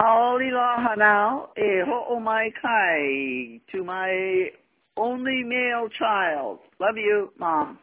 Aoliloha now, eh, e o mai kai to my only male child. Love you, Mom.